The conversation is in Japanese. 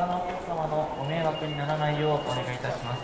他のお客様のご迷惑にならないようお願いいたします。